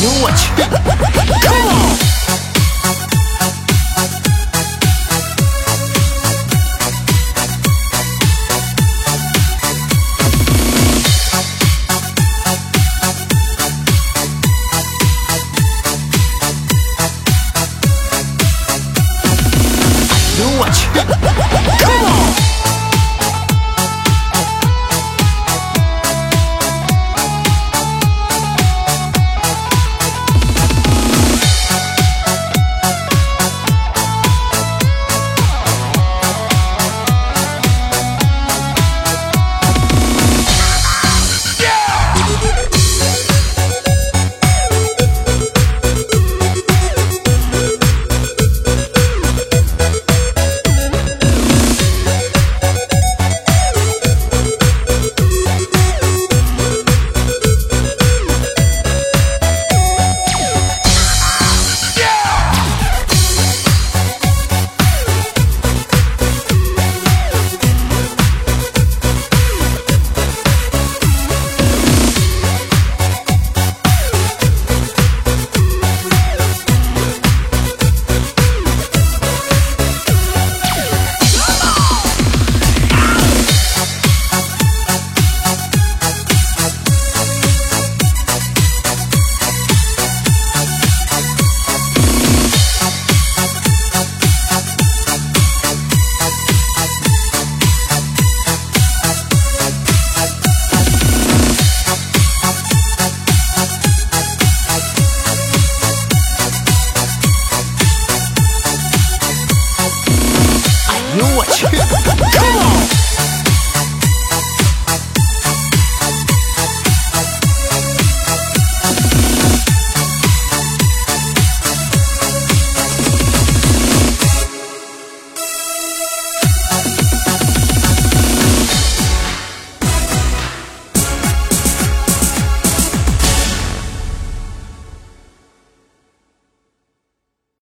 牛，我去，come on。Come on.